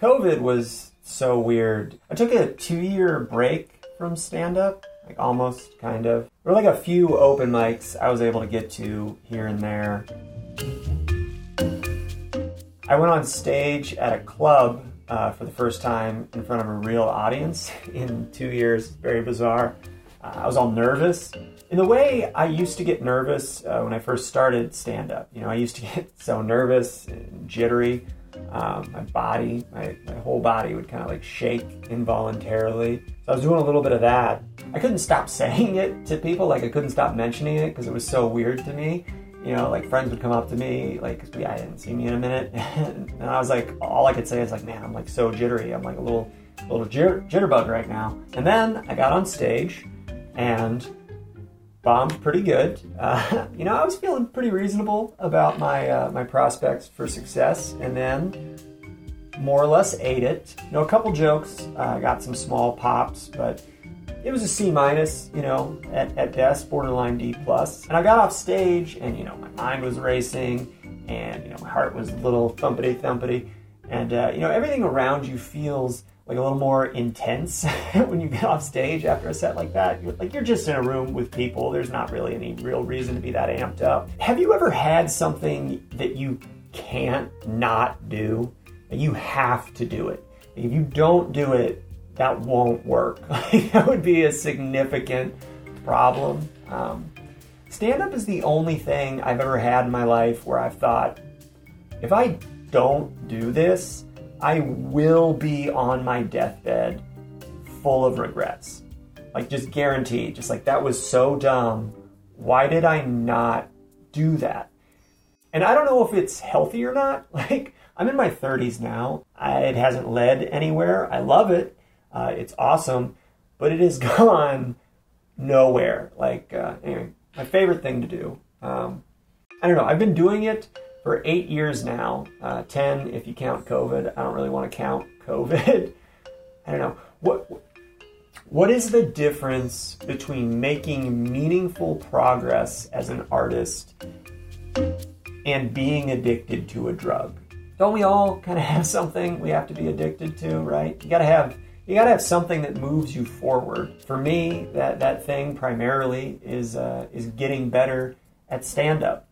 COVID was so weird. I took a two year break from stand up, like almost kind of. There were like a few open mics I was able to get to here and there. I went on stage at a club uh, for the first time in front of a real audience in two years. Very bizarre. Uh, I was all nervous. In the way I used to get nervous uh, when I first started stand up. You know, I used to get so nervous and jittery. Um, my body, my, my whole body would kind of like shake involuntarily. So I was doing a little bit of that. I couldn't stop saying it to people, like I couldn't stop mentioning it because it was so weird to me you know, like friends would come up to me, like, cause I didn't see me in a minute, and I was like, all I could say is like, man, I'm like so jittery. I'm like a little, little jitter, jitterbug right now. And then I got on stage, and bombed pretty good. Uh, you know, I was feeling pretty reasonable about my uh, my prospects for success, and then more or less ate it. You know, a couple jokes, uh, got some small pops, but it was a C minus, you know, at, at best, borderline D plus. And I got off stage, and you know, my mind was racing, and you know, my heart was a little thumpity thumpity, and uh, you know, everything around you feels like a little more intense when you get off stage after a set like that. You're, like you're just in a room with people. There's not really any real reason to be that amped up. Have you ever had something that you can't not do? You have to do it. If you don't do it, that won't work. that would be a significant problem. Um, stand up is the only thing I've ever had in my life where I've thought, if I don't do this, I will be on my deathbed full of regrets. Like, just guaranteed. Just like, that was so dumb. Why did I not do that? And I don't know if it's healthy or not. Like, I'm in my 30s now. I, it hasn't led anywhere. I love it. Uh, it's awesome, but it has gone nowhere. Like, uh, anyway, my favorite thing to do. Um, I don't know. I've been doing it for eight years now. Uh, Ten if you count COVID. I don't really want to count COVID. I don't know what. What is the difference between making meaningful progress as an artist and being addicted to a drug? Don't we all kind of have something we have to be addicted to, right? You got to have you got to have something that moves you forward. For me, that that thing primarily is uh, is getting better at stand up.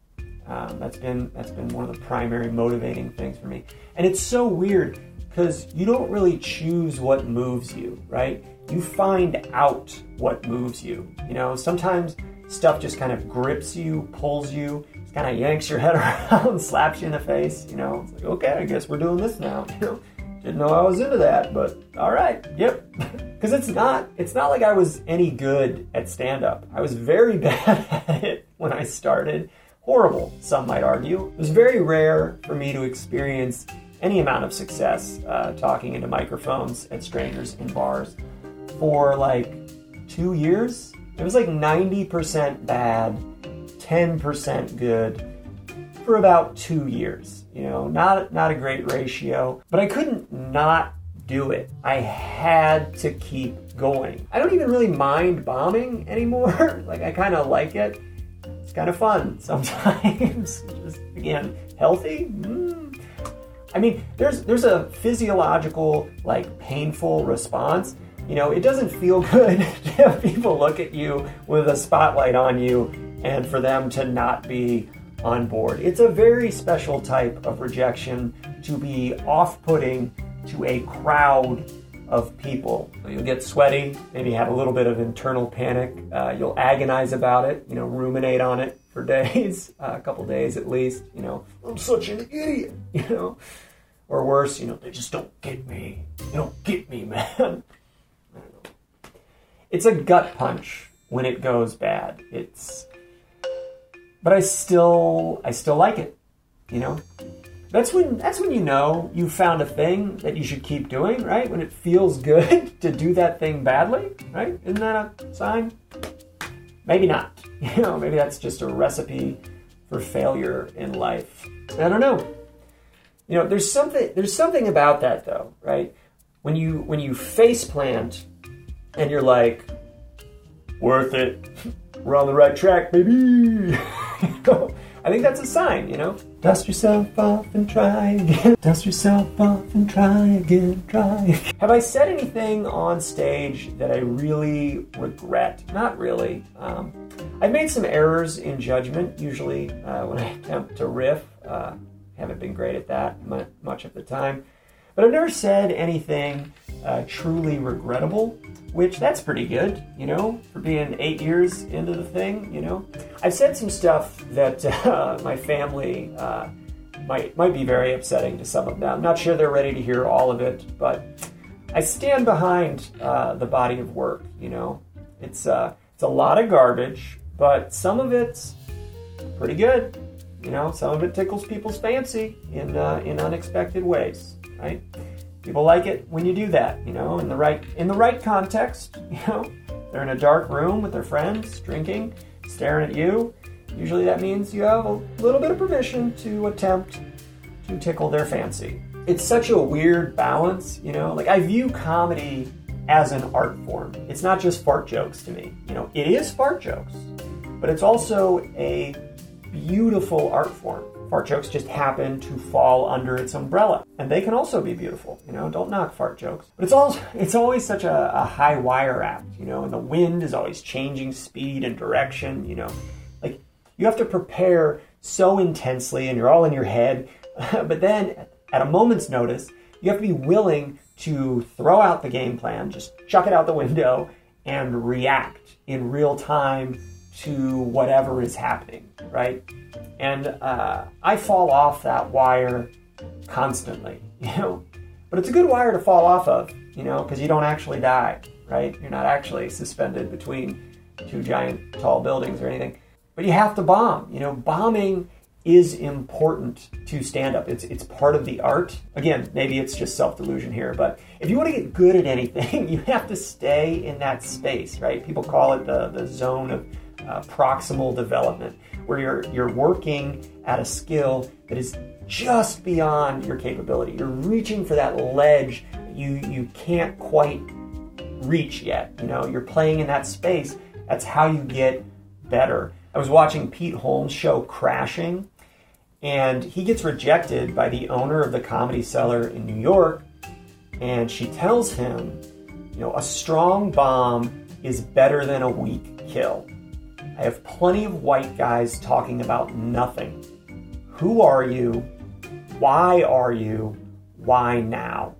Um, that's been that's been one of the primary motivating things for me. And it's so weird because you don't really choose what moves you, right? You find out what moves you. You know, sometimes stuff just kind of grips you, pulls you, kind of yanks your head around, slaps you in the face. You know, it's like, okay, I guess we're doing this now. You know didn't know I was into that, but all right, yep. Because it's not, it's not like I was any good at stand up. I was very bad at it when I started. Horrible, some might argue. It was very rare for me to experience any amount of success uh, talking into microphones at strangers in bars for like two years. It was like 90% bad, 10% good for about two years. You know, not not a great ratio, but I couldn't not do it. I had to keep going. I don't even really mind bombing anymore. like I kind of like it. Kind of fun sometimes. Just again, healthy. Mm. I mean, there's there's a physiological like painful response. You know, it doesn't feel good to have people look at you with a spotlight on you and for them to not be on board. It's a very special type of rejection to be off putting to a crowd of people. You'll get sweaty, maybe have a little bit of internal panic. Uh, you'll agonize about it, you know, ruminate on it for days, uh, a couple days at least. You know, I'm such an idiot, you know, or worse, you know, they just don't get me. They don't get me, man. It's a gut punch when it goes bad. It's but I still I still like it. You know, that's when that's when you know you found a thing that you should keep doing, right? When it feels good to do that thing badly, right? Isn't that a sign? Maybe not. You know, maybe that's just a recipe for failure in life. I don't know. You know, there's something there's something about that though, right? When you when you face plant and you're like, worth it. We're on the right track, baby. I think that's a sign, you know? Dust yourself off and try again. Dust yourself off and try again. Try. Have I said anything on stage that I really regret? Not really. Um, I've made some errors in judgment, usually uh, when I attempt to riff. Uh, haven't been great at that much of the time. But I've never said anything uh, truly regrettable, which that's pretty good, you know, for being eight years into the thing, you know. I've said some stuff that uh, my family uh, might might be very upsetting to some of them. I'm not sure they're ready to hear all of it, but I stand behind uh, the body of work. You know, it's uh, it's a lot of garbage, but some of it's pretty good. You know, some of it tickles people's fancy in uh, in unexpected ways right? People like it when you do that, you know, in the right in the right context, you know. They're in a dark room with their friends, drinking, staring at you. Usually that means you have a little bit of permission to attempt to tickle their fancy. It's such a weird balance, you know. Like I view comedy as an art form. It's not just fart jokes to me. You know, it is fart jokes, but it's also a beautiful art form fart jokes just happen to fall under its umbrella. And they can also be beautiful, you know, don't knock fart jokes. But it's all it's always such a, a high wire act, you know, and the wind is always changing speed and direction, you know. Like you have to prepare so intensely and you're all in your head. but then at a moment's notice, you have to be willing to throw out the game plan, just chuck it out the window and react in real time to whatever is happening, right? And uh, I fall off that wire constantly, you know. But it's a good wire to fall off of, you know, because you don't actually die, right? You're not actually suspended between two giant tall buildings or anything. But you have to bomb. You know, bombing is important to stand up. It's it's part of the art. Again, maybe it's just self-delusion here, but if you want to get good at anything, you have to stay in that space, right? People call it the, the zone of uh, proximal development, where you're you're working at a skill that is just beyond your capability. You're reaching for that ledge you you can't quite reach yet. You know, you're playing in that space. That's how you get better. I was watching Pete Holmes' show Crashing, and he gets rejected by the owner of the comedy cellar in New York, and she tells him, you know, a strong bomb is better than a weak kill. I have plenty of white guys talking about nothing. Who are you? Why are you? Why now?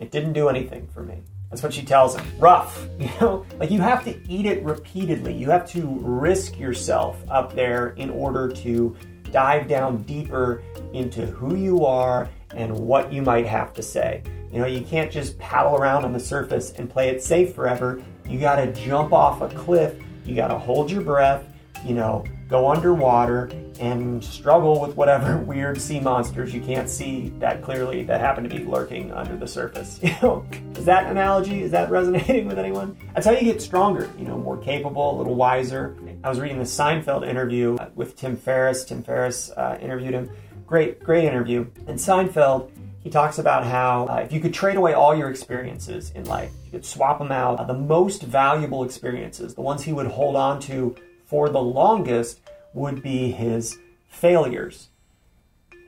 It didn't do anything for me. That's what she tells him. Rough, you know? Like you have to eat it repeatedly. You have to risk yourself up there in order to dive down deeper into who you are and what you might have to say. You know, you can't just paddle around on the surface and play it safe forever. You got to jump off a cliff you got to hold your breath, you know, go underwater and struggle with whatever weird sea monsters you can't see that clearly that happen to be lurking under the surface. You know, is that analogy? Is that resonating with anyone? That's how you get stronger, you know, more capable, a little wiser. I was reading the Seinfeld interview with Tim Ferriss. Tim Ferriss uh, interviewed him. Great, great interview. And Seinfeld, he talks about how uh, if you could trade away all your experiences in life, you could swap them out, uh, the most valuable experiences, the ones he would hold on to for the longest, would be his failures.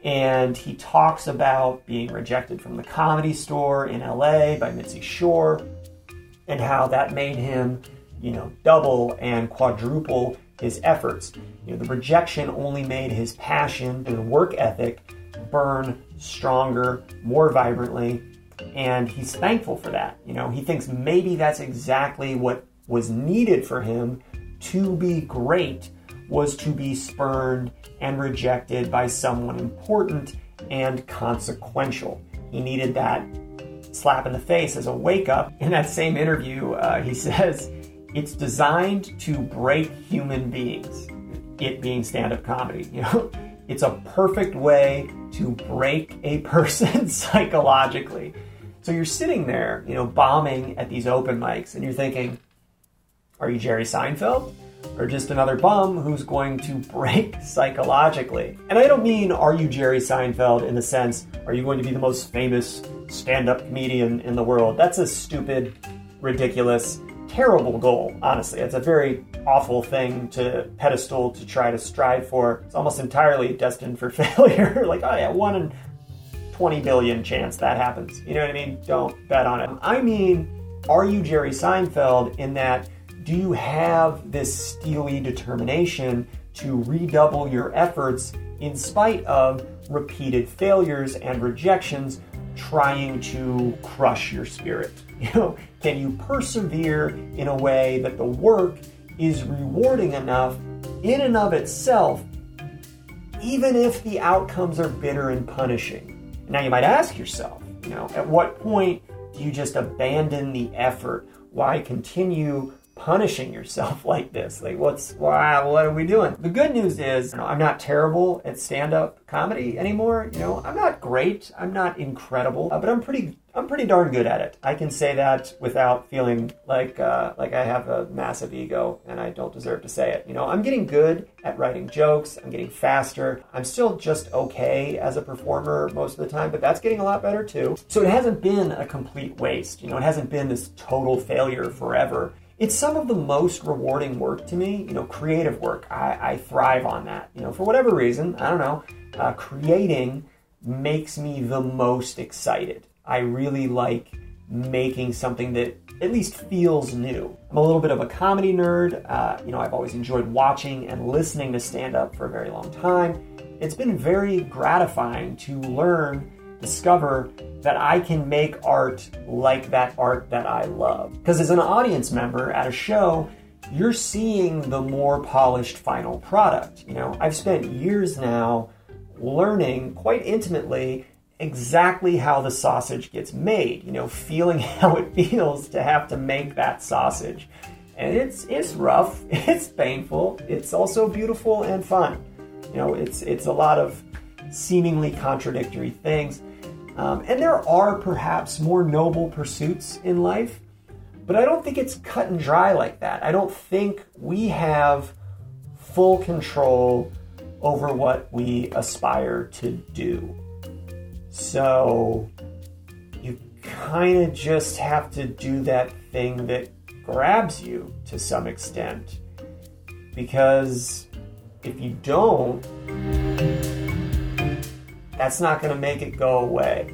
And he talks about being rejected from the comedy store in LA by Mitzi Shore and how that made him, you know, double and quadruple his efforts. You know, the rejection only made his passion and work ethic burn stronger, more vibrantly, and he's thankful for that. You know, he thinks maybe that's exactly what was needed for him to be great was to be spurned and rejected by someone important and consequential. He needed that slap in the face as a wake up. In that same interview, uh, he says, It's designed to break human beings, it being stand up comedy. You know, it's a perfect way to break a person psychologically. So you're sitting there, you know, bombing at these open mics, and you're thinking, are you Jerry Seinfeld? Or just another bum who's going to break psychologically. And I don't mean, are you Jerry Seinfeld in the sense, are you going to be the most famous stand up comedian in the world? That's a stupid, ridiculous, terrible goal, honestly. It's a very awful thing to pedestal to try to strive for. It's almost entirely destined for failure. like, oh yeah, one in 20 billion chance that happens. You know what I mean? Don't bet on it. I mean, are you Jerry Seinfeld in that do you have this steely determination to redouble your efforts in spite of repeated failures and rejections trying to crush your spirit? You know, can you persevere in a way that the work is rewarding enough in and of itself, even if the outcomes are bitter and punishing? Now you might ask yourself, you know, at what point do you just abandon the effort? Why continue punishing yourself like this? Like, what's wow? What are we doing? The good news is, you know, I'm not terrible at stand-up comedy anymore. You know, I'm not great. I'm not incredible, uh, but I'm pretty. I'm pretty darn good at it. I can say that without feeling like uh, like I have a massive ego and I don't deserve to say it. You know, I'm getting good at writing jokes. I'm getting faster. I'm still just okay as a performer most of the time, but that's getting a lot better too. So it hasn't been a complete waste. You know, it hasn't been this total failure forever it's some of the most rewarding work to me. You know, creative work. I, I thrive on that. You know, for whatever reason, I don't know. Uh, creating makes me the most excited. I really like making something that at least feels new. I'm a little bit of a comedy nerd. Uh, you know, I've always enjoyed watching and listening to stand up for a very long time. It's been very gratifying to learn discover that I can make art like that art that I love. Because as an audience member at a show, you're seeing the more polished final product. You know, I've spent years now learning quite intimately exactly how the sausage gets made, you know, feeling how it feels to have to make that sausage. And it's it's rough, it's painful, it's also beautiful and fun. You know, it's it's a lot of seemingly contradictory things. Um, and there are perhaps more noble pursuits in life, but I don't think it's cut and dry like that. I don't think we have full control over what we aspire to do. So you kind of just have to do that thing that grabs you to some extent. Because if you don't, that's not going to make it go away.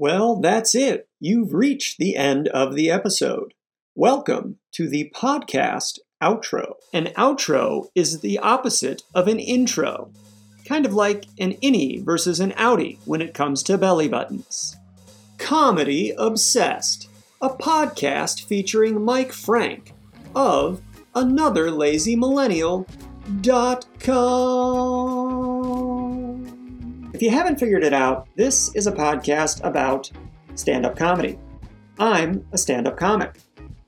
Well, that's it. You've reached the end of the episode. Welcome to the podcast outro. An outro is the opposite of an intro, kind of like an innie versus an outie when it comes to belly buttons. Comedy Obsessed, a podcast featuring Mike Franke of Another Lazy Millennial.com. If you haven't figured it out, this is a podcast about stand up comedy. I'm a stand up comic.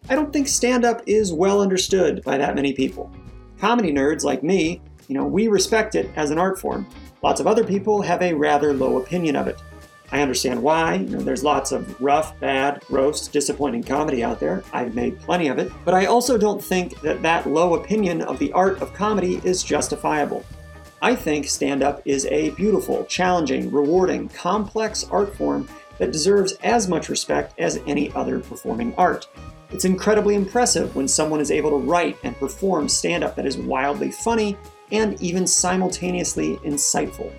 I don't think stand up is well understood by that many people. Comedy nerds like me, you know, we respect it as an art form. Lots of other people have a rather low opinion of it. I understand why. You know, there's lots of rough, bad, gross, disappointing comedy out there. I've made plenty of it. But I also don't think that that low opinion of the art of comedy is justifiable. I think stand up is a beautiful, challenging, rewarding, complex art form that deserves as much respect as any other performing art. It's incredibly impressive when someone is able to write and perform stand up that is wildly funny and even simultaneously insightful.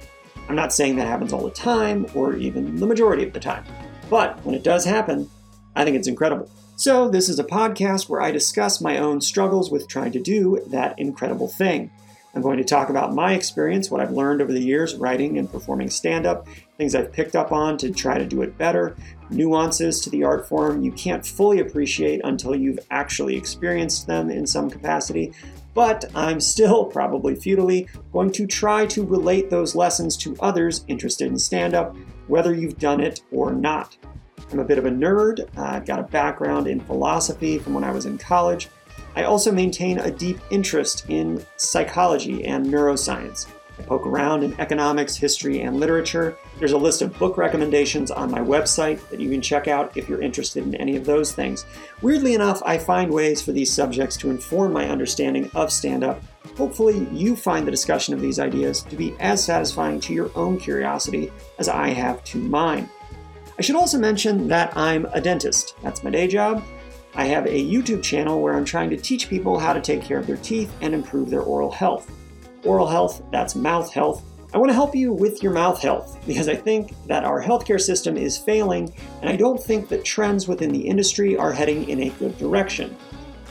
I'm not saying that happens all the time or even the majority of the time, but when it does happen, I think it's incredible. So, this is a podcast where I discuss my own struggles with trying to do that incredible thing. I'm going to talk about my experience, what I've learned over the years writing and performing stand up, things I've picked up on to try to do it better, nuances to the art form you can't fully appreciate until you've actually experienced them in some capacity. But I'm still, probably futilely, going to try to relate those lessons to others interested in stand up, whether you've done it or not. I'm a bit of a nerd. I've got a background in philosophy from when I was in college. I also maintain a deep interest in psychology and neuroscience. I poke around in economics, history, and literature. There's a list of book recommendations on my website that you can check out if you're interested in any of those things. Weirdly enough, I find ways for these subjects to inform my understanding of stand up. Hopefully, you find the discussion of these ideas to be as satisfying to your own curiosity as I have to mine. I should also mention that I'm a dentist. That's my day job. I have a YouTube channel where I'm trying to teach people how to take care of their teeth and improve their oral health oral health, that's mouth health. I want to help you with your mouth health because I think that our healthcare system is failing, and I don't think that trends within the industry are heading in a good direction.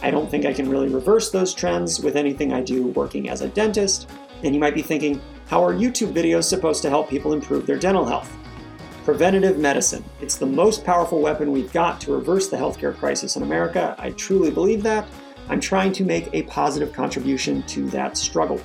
I don't think I can really reverse those trends with anything I do working as a dentist. And you might be thinking, how are YouTube videos supposed to help people improve their dental health? Preventative medicine. It's the most powerful weapon we've got to reverse the healthcare crisis in America. I truly believe that. I'm trying to make a positive contribution to that struggle.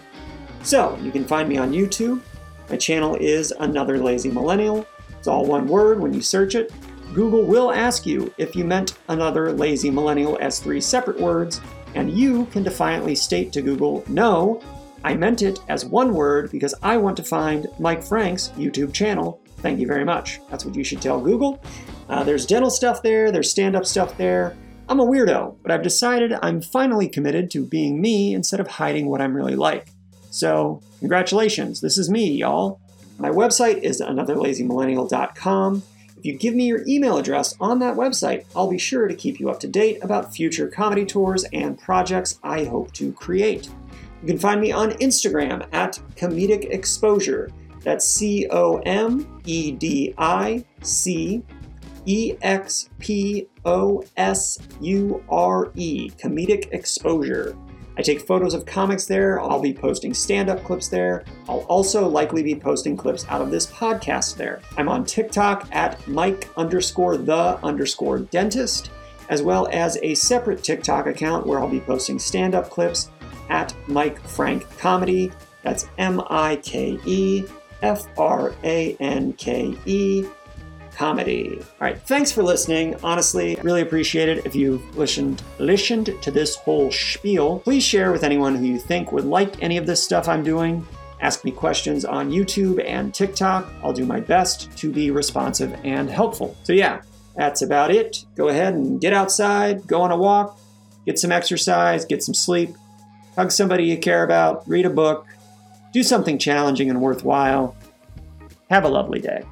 So, you can find me on YouTube. My channel is Another Lazy Millennial. It's all one word when you search it. Google will ask you if you meant Another Lazy Millennial as three separate words, and you can defiantly state to Google, no, I meant it as one word because I want to find Mike Franke's YouTube channel. Thank you very much. That's what you should tell Google. Uh, there's dental stuff there, there's stand up stuff there. I'm a weirdo, but I've decided I'm finally committed to being me instead of hiding what I'm really like. So, congratulations, this is me, y'all. My website is anotherlazymillennial.com. If you give me your email address on that website, I'll be sure to keep you up to date about future comedy tours and projects I hope to create. You can find me on Instagram at Comedic Exposure. That's C O M E D I C E X P O S U R E, Comedic Exposure. I take photos of comics there. I'll be posting stand up clips there. I'll also likely be posting clips out of this podcast there. I'm on TikTok at Mike underscore the underscore dentist, as well as a separate TikTok account where I'll be posting stand up clips at Mike Franke Comedy. That's M I K E F R A N K E comedy. All right, thanks for listening. Honestly, really appreciate it if you've listened listened to this whole spiel. Please share with anyone who you think would like any of this stuff I'm doing. Ask me questions on YouTube and TikTok. I'll do my best to be responsive and helpful. So yeah, that's about it. Go ahead and get outside, go on a walk, get some exercise, get some sleep, hug somebody you care about, read a book, do something challenging and worthwhile. Have a lovely day.